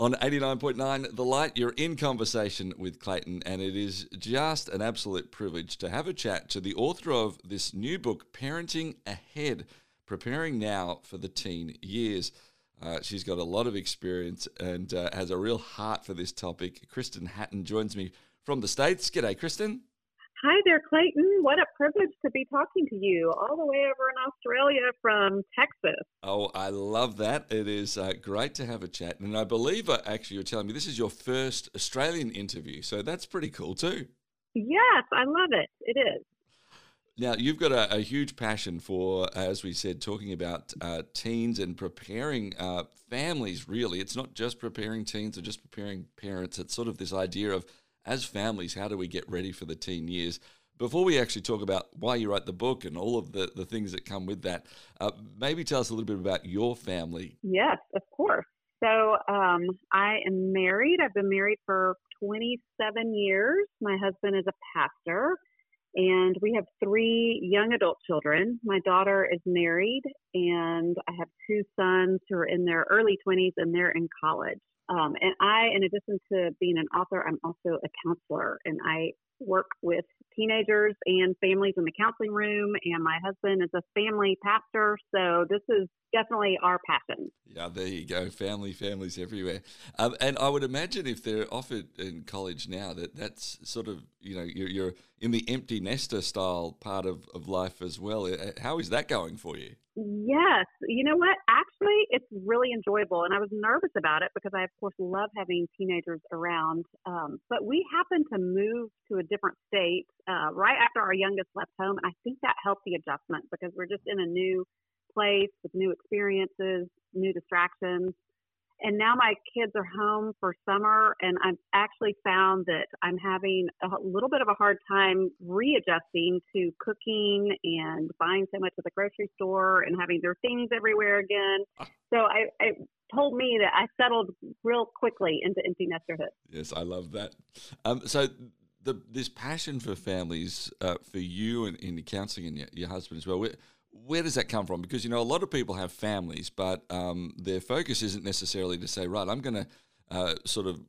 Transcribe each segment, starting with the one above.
On 89.9 The Light, you're in conversation with Clayton, and it is just an absolute privilege to have a chat to the author of this new book, Parenting Ahead Preparing Now for the Teen Years. Uh, she's got a lot of experience and uh, has a real heart for this topic. Kristen Hatton joins me from the States. G'day, Kristen. Hi there, Clayton. What a privilege to be talking to you all the way over in Australia from Texas. Oh, I love that. It is uh, great to have a chat. And I believe, uh, actually, you're telling me this is your first Australian interview. So that's pretty cool, too. Yes, I love it. It is. Now, you've got a, a huge passion for, as we said, talking about uh, teens and preparing uh, families, really. It's not just preparing teens or just preparing parents. It's sort of this idea of as families, how do we get ready for the teen years? Before we actually talk about why you wrote the book and all of the, the things that come with that, uh, maybe tell us a little bit about your family. Yes, of course. So um, I am married. I've been married for 27 years. My husband is a pastor, and we have three young adult children. My daughter is married, and I have two sons who are in their early 20s and they're in college. Um, and I, in addition to being an author, I'm also a counselor, and I work with teenagers and families in the counseling room. And my husband is a family pastor, so this is definitely our passion. Yeah, there you go. Family, families everywhere. Um, and I would imagine if they're offered in college now, that that's sort of you know you're, you're in the empty nester style part of, of life as well. How is that going for you? Yes, you know what? Actually, it's really enjoyable, and I was nervous about it because I, of course, love having teenagers around. Um, but we happened to move to a different state uh, right after our youngest left home, and I think that helped the adjustment because we're just in a new place with new experiences, new distractions. And now my kids are home for summer, and I've actually found that I'm having a little bit of a hard time readjusting to cooking and buying so much at the grocery store and having their things everywhere again. Ah. So I, I told me that I settled real quickly into empty nesterhood. Yes, I love that. Um, so the, this passion for families uh, for you and in counselling and your, your husband as well where does that come from? Because you know a lot of people have families, but um, their focus isn't necessarily to say, right, I'm going to uh, sort of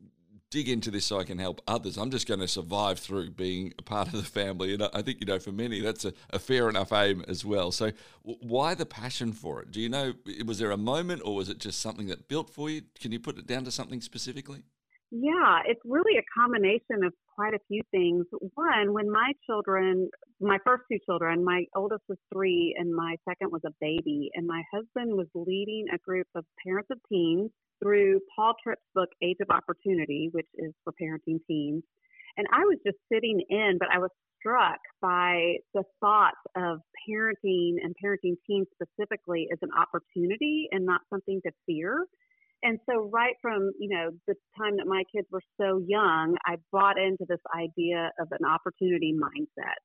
dig into this so I can help others. I'm just going to survive through being a part of the family, and I think you know for many that's a, a fair enough aim as well. So w- why the passion for it? Do you know? Was there a moment, or was it just something that built for you? Can you put it down to something specifically? Yeah, it's really a combination of quite a few things. One, when my children, my first two children, my oldest was three and my second was a baby, and my husband was leading a group of parents of teens through Paul Tripp's book, Age of Opportunity, which is for parenting teens. And I was just sitting in, but I was struck by the thought of parenting and parenting teens specifically as an opportunity and not something to fear. And so, right from you know the time that my kids were so young, I bought into this idea of an opportunity mindset.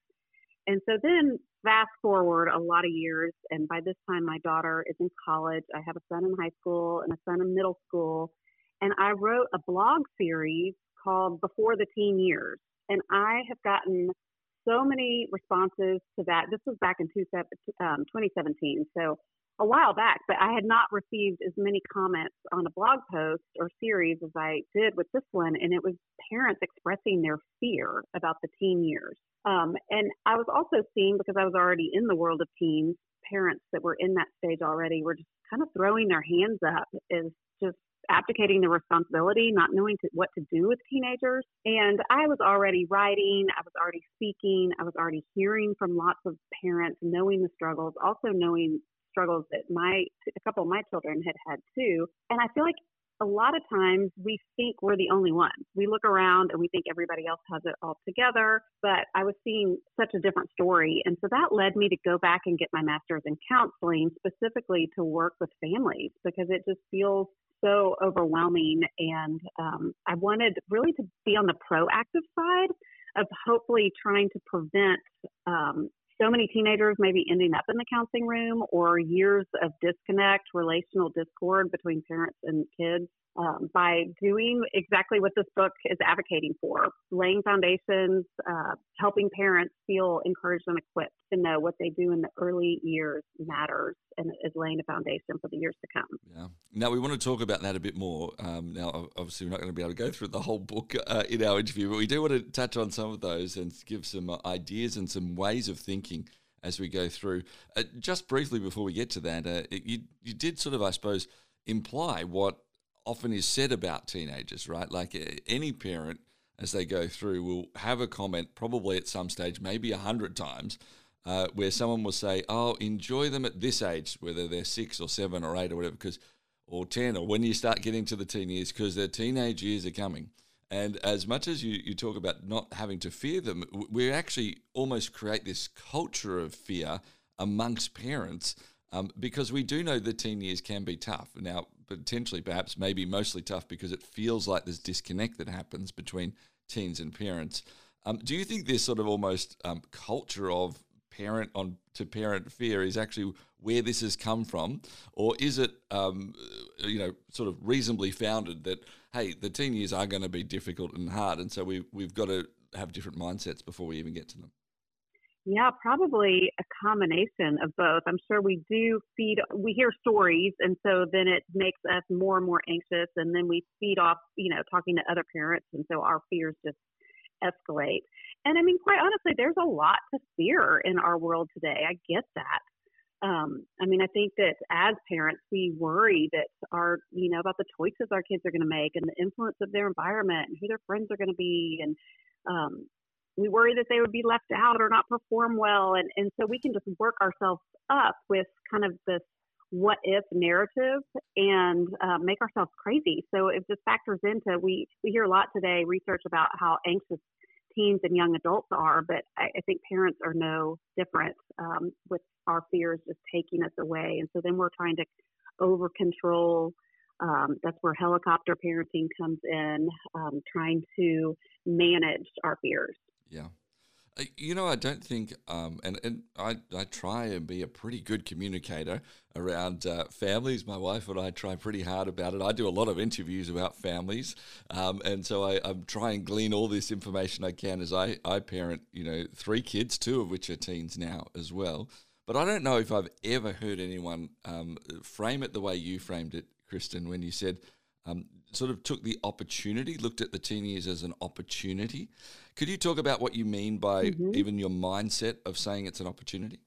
And so then, fast forward a lot of years, and by this time, my daughter is in college. I have a son in high school and a son in middle school, and I wrote a blog series called Before the Teen Years, and I have gotten so many responses to that. This was back in 2017, um, so a while back, but I had not received as many comments on a blog post or series as I did with this one. And it was parents expressing their fear about the teen years. Um, and I was also seeing, because I was already in the world of teens, parents that were in that stage already were just kind of throwing their hands up as just abdicating the responsibility, not knowing to, what to do with teenagers. And I was already writing, I was already speaking, I was already hearing from lots of parents, knowing the struggles, also knowing struggles that my a couple of my children had had too. And I feel like a lot of times we think we're the only ones. We look around and we think everybody else has it all together, but I was seeing such a different story. And so that led me to go back and get my master's in counseling specifically to work with families because it just feels so overwhelming. And um, I wanted really to be on the proactive side of hopefully trying to prevent um, so many teenagers may be ending up in the counseling room or years of disconnect, relational discord between parents and kids um, by doing exactly what this book is advocating for laying foundations, uh, helping parents feel encouraged and equipped to know what they do in the early years matters and is laying a foundation for the years to come. Yeah. Now, we want to talk about that a bit more. Um, now, obviously, we're not going to be able to go through the whole book uh, in our interview, but we do want to touch on some of those and give some uh, ideas and some ways of thinking as we go through. Uh, just briefly before we get to that, uh, you, you did sort of, I suppose, imply what often is said about teenagers, right? Like any parent, as they go through, will have a comment, probably at some stage, maybe a hundred times, uh, where someone will say, "Oh, enjoy them at this age, whether they're six or seven or eight or whatever, because or ten, or when you start getting to the teen years, because their teenage years are coming." And as much as you, you talk about not having to fear them, we actually almost create this culture of fear amongst parents um, because we do know the teen years can be tough. Now, potentially, perhaps, maybe mostly tough because it feels like there's disconnect that happens between teens and parents. Um, do you think this sort of almost um, culture of parent on to parent fear is actually where this has come from, or is it, um, you know, sort of reasonably founded that hey, the teen years are going to be difficult and hard, and so we we've got to have different mindsets before we even get to them? Yeah, probably a combination of both. I'm sure we do feed, we hear stories, and so then it makes us more and more anxious, and then we feed off, you know, talking to other parents, and so our fears just escalate. And I mean, quite honestly, there's a lot to fear in our world today. I get that. Um, I mean, I think that as parents, we worry that our, you know, about the choices our kids are going to make and the influence of their environment and who their friends are going to be. And um, we worry that they would be left out or not perform well. And, and so we can just work ourselves up with kind of this what if narrative and uh, make ourselves crazy. So it just factors into, we, we hear a lot today research about how anxious teens and young adults are, but I, I think parents are no different um, with our fears just taking us away. And so then we're trying to over control. Um, that's where helicopter parenting comes in, um, trying to manage our fears. Yeah. Uh, you know, I don't think, um, and, and I, I try and be a pretty good communicator around uh, families. My wife and I try pretty hard about it. I do a lot of interviews about families, um, and so I, I'm trying to glean all this information I can as I, I parent, you know, three kids, two of which are teens now as well. But I don't know if I've ever heard anyone um, frame it the way you framed it, Kristen, when you said um, sort of took the opportunity, looked at the teen years as an opportunity. Could you talk about what you mean by mm-hmm. even your mindset of saying it's an opportunity?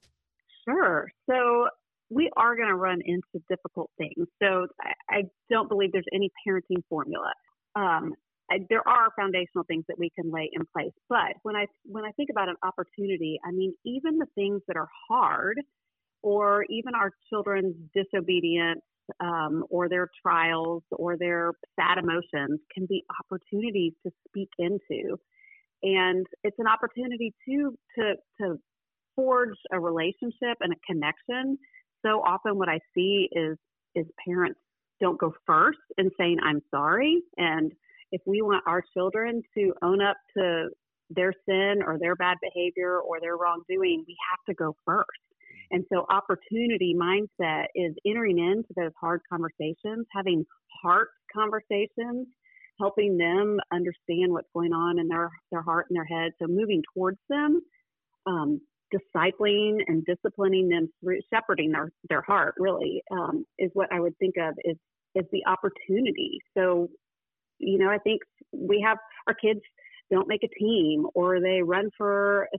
Sure. So we are going to run into difficult things. So I, I, don't believe there's any parenting formula. Um, I, there are foundational things that we can lay in place, but when I when I think about an opportunity, I mean even the things that are hard, or even our children's disobedience um, or their trials or their sad emotions can be opportunities to speak into. And it's an opportunity too to, to forge a relationship and a connection. So often what I see is, is parents don't go first in saying, I'm sorry. And if we want our children to own up to their sin or their bad behavior or their wrongdoing, we have to go first. And so, opportunity mindset is entering into those hard conversations, having heart conversations, helping them understand what's going on in their, their heart and their head. So, moving towards them, um, discipling and disciplining them through shepherding their, their heart, really, um, is what I would think of is, is the opportunity. So, you know, I think we have our kids don't make a team or they run for a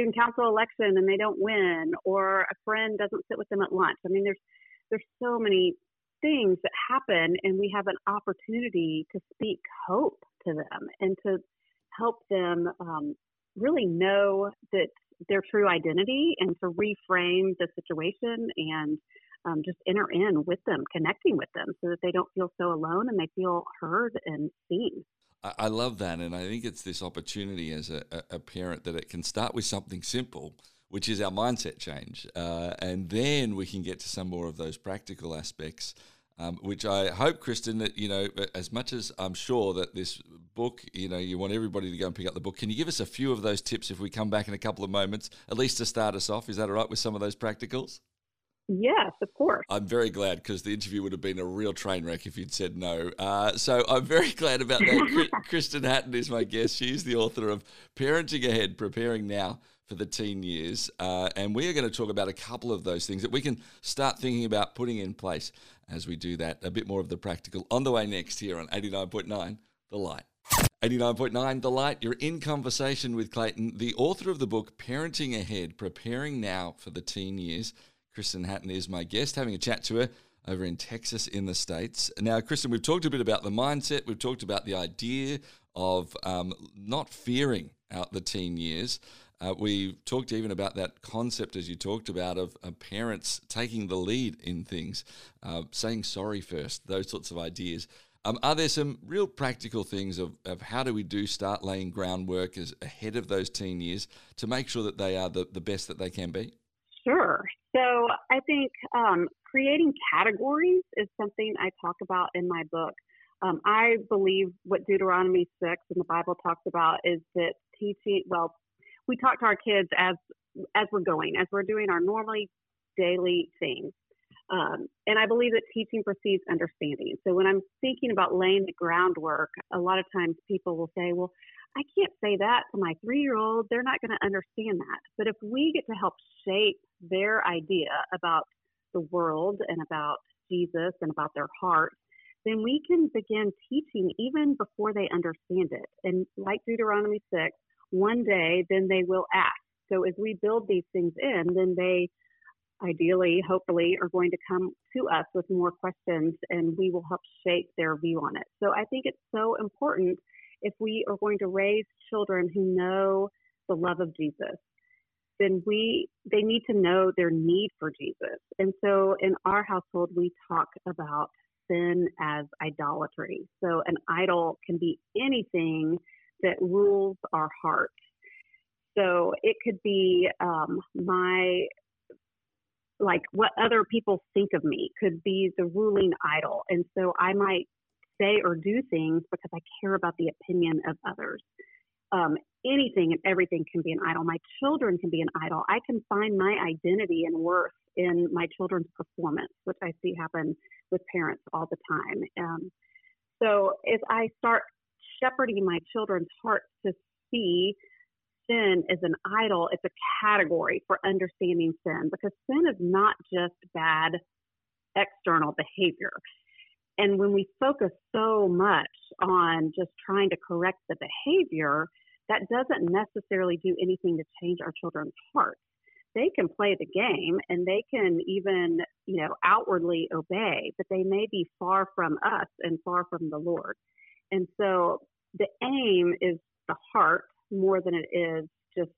student council election and they don't win, or a friend doesn't sit with them at lunch. I mean, there's there's so many things that happen, and we have an opportunity to speak hope to them and to help them um, really know that their true identity and to reframe the situation and um, just enter in with them, connecting with them so that they don't feel so alone and they feel heard and seen. I, love that, and I think it's this opportunity as a, a, parent that it can start with something simple, which is our mindset change, uh, and then we can get to some more of those practical aspects. Um, which I hope, Kristen, that you know, as much as I'm sure that this book. You know, you want everybody to go and pick up the book. Can you give us a few of those tips if we come back in a couple of moments, at least to start us off? Is that all right with some of those practicals? Yes, of course. I'm very glad because the interview would have been a real train wreck if you'd said no. Uh, so I'm very glad about that. Kristen Hatton is my guest. She's the author of Parenting Ahead, Preparing Now for the Teen Years. Uh, and we are going to talk about a couple of those things that we can start thinking about putting in place as we do that. A bit more of the practical on the way next here on 89.9 The Light. 89.9 The Light, you're in conversation with Clayton, the author of the book Parenting Ahead, Preparing Now for the Teen Years. Kristen Hatton is my guest, having a chat to her over in Texas in the States. Now, Kristen, we've talked a bit about the mindset, we've talked about the idea of um, not fearing out the teen years. Uh, we talked even about that concept, as you talked about, of, of parents taking the lead in things, uh, saying sorry first, those sorts of ideas. Um, are there some real practical things of, of how do we do start laying groundwork as ahead of those teen years to make sure that they are the, the best that they can be? Sure. So I think um, creating categories is something I talk about in my book. Um, I believe what Deuteronomy 6 in the Bible talks about is that teaching, well, we talk to our kids as as we're going, as we're doing our normally daily things. Um, and I believe that teaching precedes understanding. So when I'm thinking about laying the groundwork, a lot of times people will say, well, I can't say that to my three year old. They're not going to understand that. But if we get to help shape their idea about the world and about Jesus and about their heart, then we can begin teaching even before they understand it. And like Deuteronomy 6, one day then they will ask. So as we build these things in, then they ideally, hopefully, are going to come to us with more questions and we will help shape their view on it. So I think it's so important if we are going to raise children who know the love of Jesus, then we they need to know their need for Jesus. And so in our household we talk about sin as idolatry. So an idol can be anything that rules our heart. So it could be um, my like what other people think of me could be the ruling idol. And so I might say or do things because I care about the opinion of others. Um, anything and everything can be an idol. My children can be an idol. I can find my identity and worth in my children's performance, which I see happen with parents all the time. Um, so if I start shepherding my children's hearts to see sin as an idol, it's a category for understanding sin because sin is not just bad external behavior. And when we focus so much on just trying to correct the behavior, that doesn't necessarily do anything to change our children's hearts. They can play the game and they can even, you know, outwardly obey, but they may be far from us and far from the Lord. And so the aim is the heart more than it is just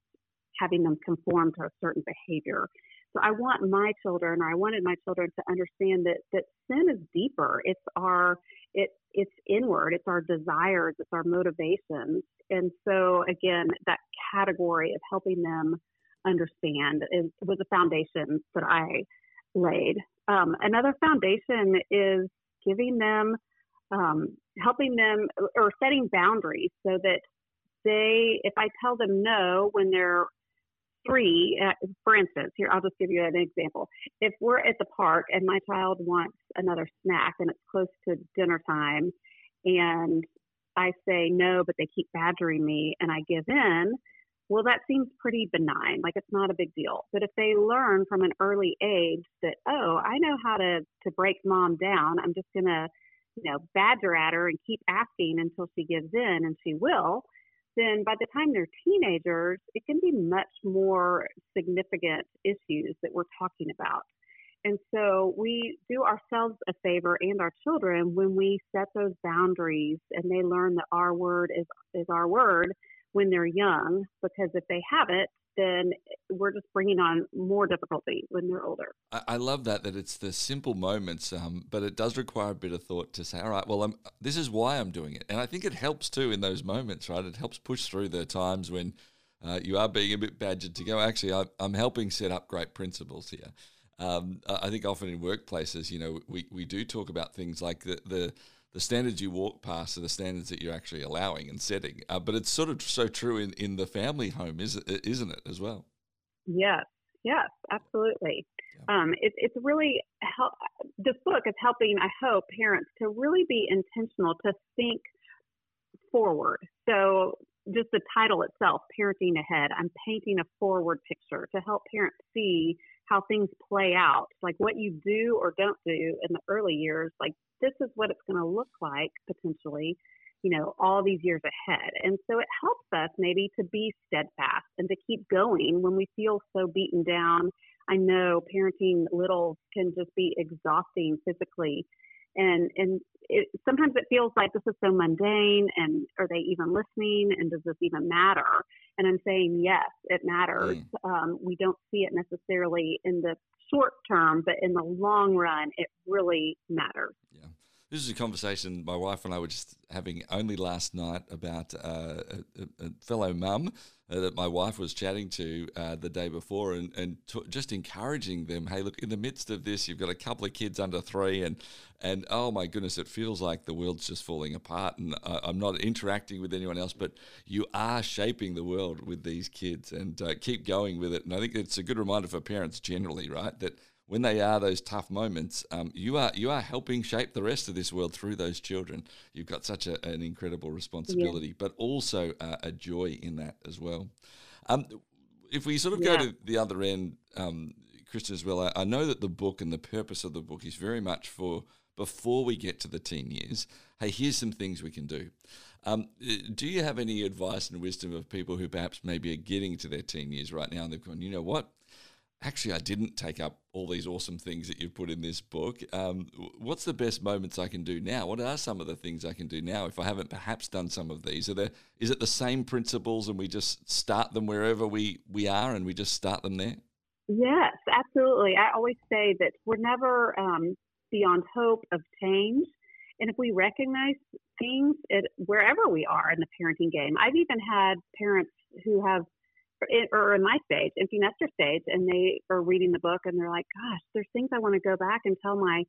having them conform to a certain behavior. So I want my children, or I wanted my children to understand that that sin is deeper. It's our it it's inward. It's our desires. It's our motivations. And so again, that category of helping them understand is, was a foundation that I laid. Um, another foundation is giving them, um, helping them, or setting boundaries so that they, if I tell them no when they're three, uh, for instance, here, I'll just give you an example. If we're at the park and my child wants another snack and it's close to dinner time and I say no, but they keep badgering me and I give in, well, that seems pretty benign. Like it's not a big deal. But if they learn from an early age that, oh, I know how to, to break mom down, I'm just going to, you know, badger at her and keep asking until she gives in and she will, then by the time they're teenagers, it can be much more significant issues that we're talking about. And so we do ourselves a favor and our children when we set those boundaries and they learn that our word is, is our word when they're young, because if they have it, then we're just bringing on more difficulty when they're older. I, love that that it's the simple moments, um, but it does require a bit of thought to say, all right, well, I'm, this is why I'm doing it, and I think it helps too in those moments, right? It helps push through the times when uh, you are being a bit badgered to go. Actually, I, I'm helping set up great principles here. Um, I think often in workplaces, you know, we, we do talk about things like the, the the standards you walk past are the standards that you're actually allowing and setting. Uh, but it's sort of so true in, in the family home, is isn't it, as well? Yes, yes, absolutely. Yeah. Um, it, it's really help. This book is helping, I hope, parents to really be intentional to think forward. So just the title itself, Parenting Ahead, I'm painting a forward picture to help parents see how things play out, like what you do or don't do in the early years, like this is what it's going to look like potentially, you know, all these years ahead. And so it helps us maybe to be steadfast and to keep going when we feel so beaten down. I know parenting little can just be exhausting physically and and it, sometimes it feels like this is so mundane and are they even listening and does this even matter? And i'm saying yes it matters. Mm. um, we don't see it necessarily in the short term but in the long run it really matters. Yeah this is a conversation my wife and I were just having only last night about uh, a, a, fellow mum uh, that my wife was chatting to uh, the day before and, and t- just encouraging them hey, look, in the midst of this, you've got a couple of kids under three, and, and oh my goodness, it feels like the world's just falling apart, and I'm not interacting with anyone else, but you are shaping the world with these kids, and uh, keep going with it. And I think it's a good reminder for parents generally, right? That when they are those tough moments, um, you are you are helping shape the rest of this world through those children. You've got such a, an incredible responsibility, yeah. but also uh, a joy in that as well. Um, if we sort of yeah. go to the other end, um, Kristen, as well, I, I know that the book and the purpose of the book is very much for before we get to the teen years. Hey, here's some things we can do. Um, do you have any advice and wisdom of people who perhaps maybe are getting to their teen years right now and they've gone, you know what? Actually, I didn't take up all these awesome things that you've put in this book. Um, what's the best moments I can do now? What are some of the things I can do now if I haven't perhaps done some of these? Are there is it the same principles and we just start them wherever we we are and we just start them there? Yes, absolutely. I always say that we're never um, beyond hope of change. And if we recognize things at, wherever we are in the parenting game, I've even had parents who have or in my stage, empty nester stage, and they are reading the book and they're like, "Gosh, there's things I want to go back and tell my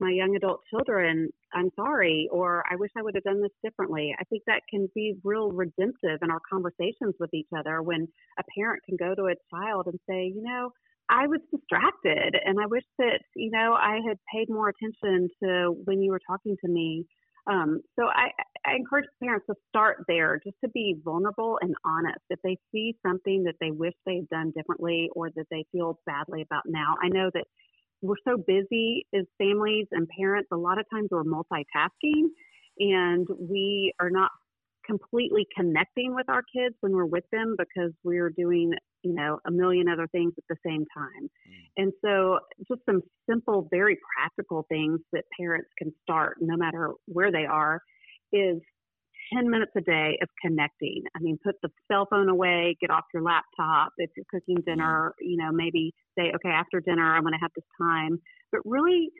my young adult children, I'm sorry, or I wish I would have done this differently." I think that can be real redemptive in our conversations with each other when a parent can go to a child and say, "You know." I was distracted and I wish that, you know, I had paid more attention to when you were talking to me um, so I, I encourage parents to start there, just to be vulnerable and honest. If they see something that they wish they had done differently or that they feel badly about now, I know that we're so busy as families and parents. A lot of times we're multitasking and we are not completely connecting with our kids when we're with them because we're doing you know a million other things at the same time. Mm. and so just some simple very practical things that parents can start no matter where they are is 10 minutes a day of connecting. I mean put the cell phone away get off your laptop. If you're cooking dinner you know maybe say okay after dinner i'm going to have this time. But really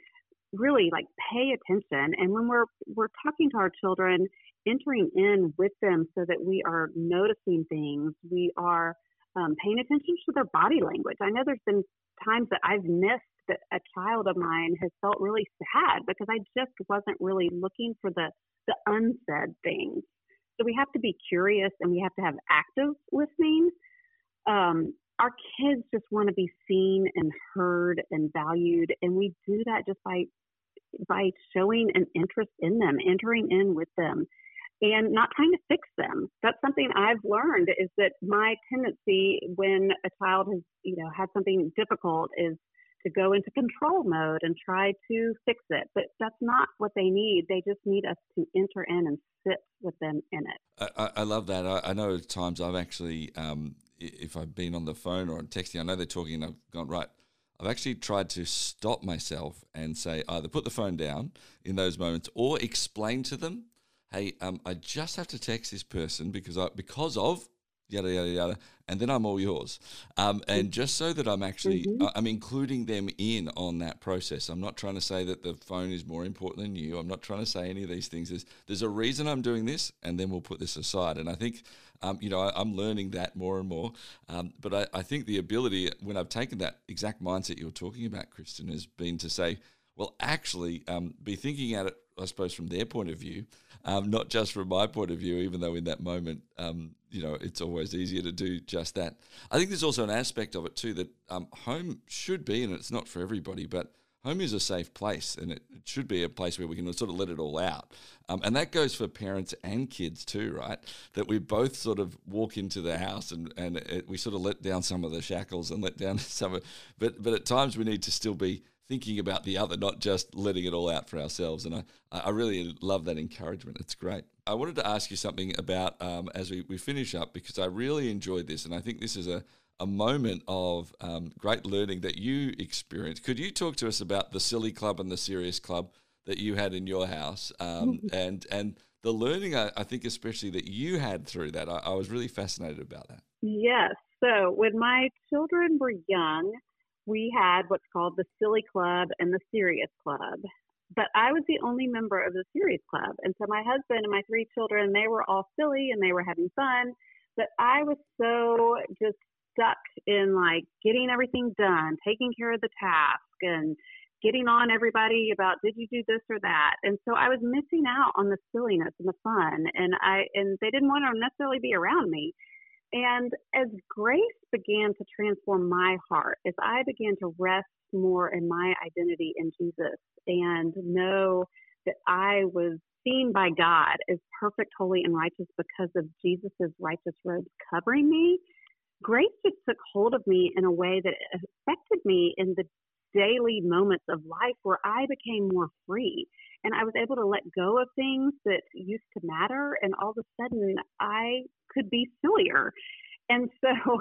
really like pay attention. And when we're we're talking to our children entering in with them so that we are noticing things we are um, paying attention to their body language. I know there's been times that i've missed that a child of mine has felt really sad because i just wasn't really looking for the the unsaid things. So we have to be curious and we have to have active listening. Um, our kids just want to be seen and heard and valued and we do that just by by showing an interest in them entering in with them and not trying to fix them. That's something i've learned is that my tendency when a child has you know had something difficult is to go into control mode and try to fix it but that's not what they need. They just need us to enter in and sit with them in it. I, I love that. I, I, know at times i've actually um, if I've been on the phone or texting, I know they're talking and I've gone, right, I've actually tried to stop myself and say either put the phone down in those moments or explain to them, hey, um, I just have to text this person because I, because of yada yada yada, and then I'm all yours. Um, and just so that I'm actually mm-hmm. I'm including them in on that process. I'm not trying to say that the phone is more important than you. I'm not trying to say any of these things. There's there's a reason I'm doing this, and then we'll put this aside. And I think. Um, you know, I, am learning that more and more. Um, but I, I think the ability, when I've taken that exact mindset you're talking about, Kristen, has been to say, well, actually, um, be thinking at it I suppose, from their point of view, um, not just from my point of view, even though in that moment, um, you know, it's always easier to do just that. I think there's also an aspect of it too that um, home should be, and it's not for everybody, but home is a safe place and it, it, should be a place where we can sort of let it all out. Um, and that goes for parents and kids too, right? That we both sort of walk into the house and, and it, we sort of let down some of the shackles and let down some of but but at times we need to still be thinking about the other, not just letting it all out for ourselves. And I, I really love that encouragement. It's great. I wanted to ask you something about um, as we, we finish up because I really enjoyed this and I think this is a a moment of um, great learning that you experienced. Could you talk to us about the silly club and the serious club that you had in your house, um, and and the learning I, I, think especially that you had through that? I, I was really fascinated about that. Yes. So when my children were young, we had what's called the silly club and the serious club. But I was the only member of the serious club. And so my husband and my three children, they were all silly and they were having fun. But I was so just stuck in like getting everything done, taking care of the task, and getting on everybody about did you do this or that. And so I was missing out on the silliness and the fun, and I and they didn't want to necessarily be around me. And as grace began to transform my heart, as I began to rest more in my identity in Jesus and know that I was seen by God as perfect, holy, and righteous because of Jesus' righteous robes covering me, grace just took hold of me in a way that affected me in the daily moments of life where I became more free and I was able to let go of things that used to matter and all of a sudden I could be sillier. And so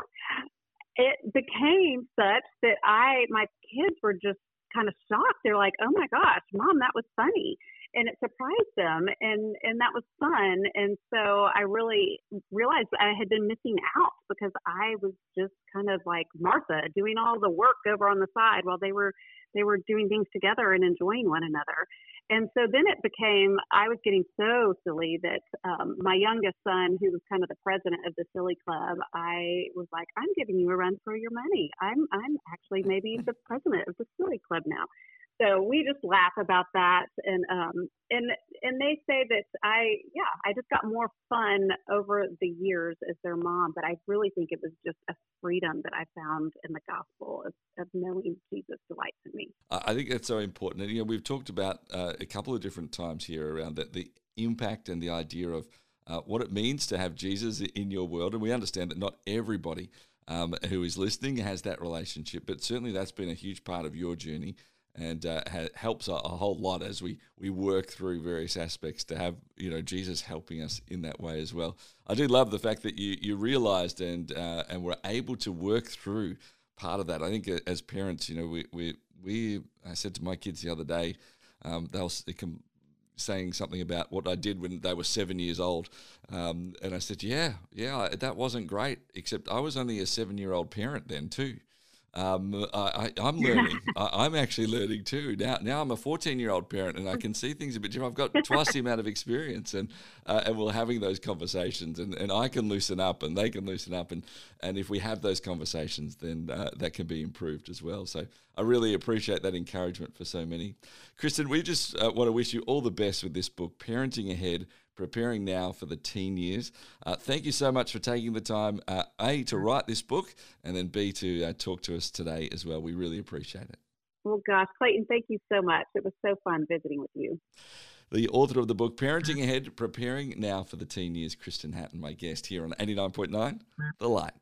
it became such that I my kids were just kind of shocked. They're like, "Oh my gosh, mom, that was funny." and it surprised them and and that was fun and so i really realized i had been missing out because i was just kind of like martha doing all the work over on the side while they were they were doing things together and enjoying one another. And so then it became i was getting so silly that um, my youngest son who was kind of the president of the silly club i was like i'm giving you a run for your money. I'm i'm actually maybe the president of the silly club now so we just laugh about that and um and and they say that i yeah i just got more fun over the years as their mom but i really think it was just a freedom that i found in the gospel of, of knowing jesus delights in me. I think that's so important and you know we've talked about uh, a couple of different times here around that the impact and the idea of uh, what it means to have jesus in your world and we understand that not everybody um, who is listening has that relationship but certainly that's been a huge part of your journey and uh, ha- helps a, a, whole lot as we we work through various aspects to have you know Jesus helping us in that way as well. I do love the fact that you you realized and uh, and were able to work through part of that. I think uh, as parents, you know, we we we I said to my kids the other day, um, they were saying something about what I did when they were seven years old, um, and I said, yeah, yeah, that wasn't great. Except I was only a seven year old parent then too. Um, I, am learning. I, am actually learning too. Now, now I'm a 14 year old parent and I can see things a bit different. I've got twice the amount of experience and, uh, and we're having those conversations and, and I can loosen up and they can loosen up. And, and if we have those conversations, then uh, that can be improved as well. So I really appreciate that encouragement for so many. Kristen, we just uh, want to wish you all the best with this book, Parenting Ahead preparing now for the teen years. Uh, thank you so much for taking the time, uh, A, to write this book, and then B, to uh, talk to us today as well. We really appreciate it. Well, gosh, Clayton, thank you so much. It was so fun visiting with you. The author of the book, Parenting Ahead, Preparing Now for the Teen Years, Kristen Hatton, my guest here on 89.9 The Light.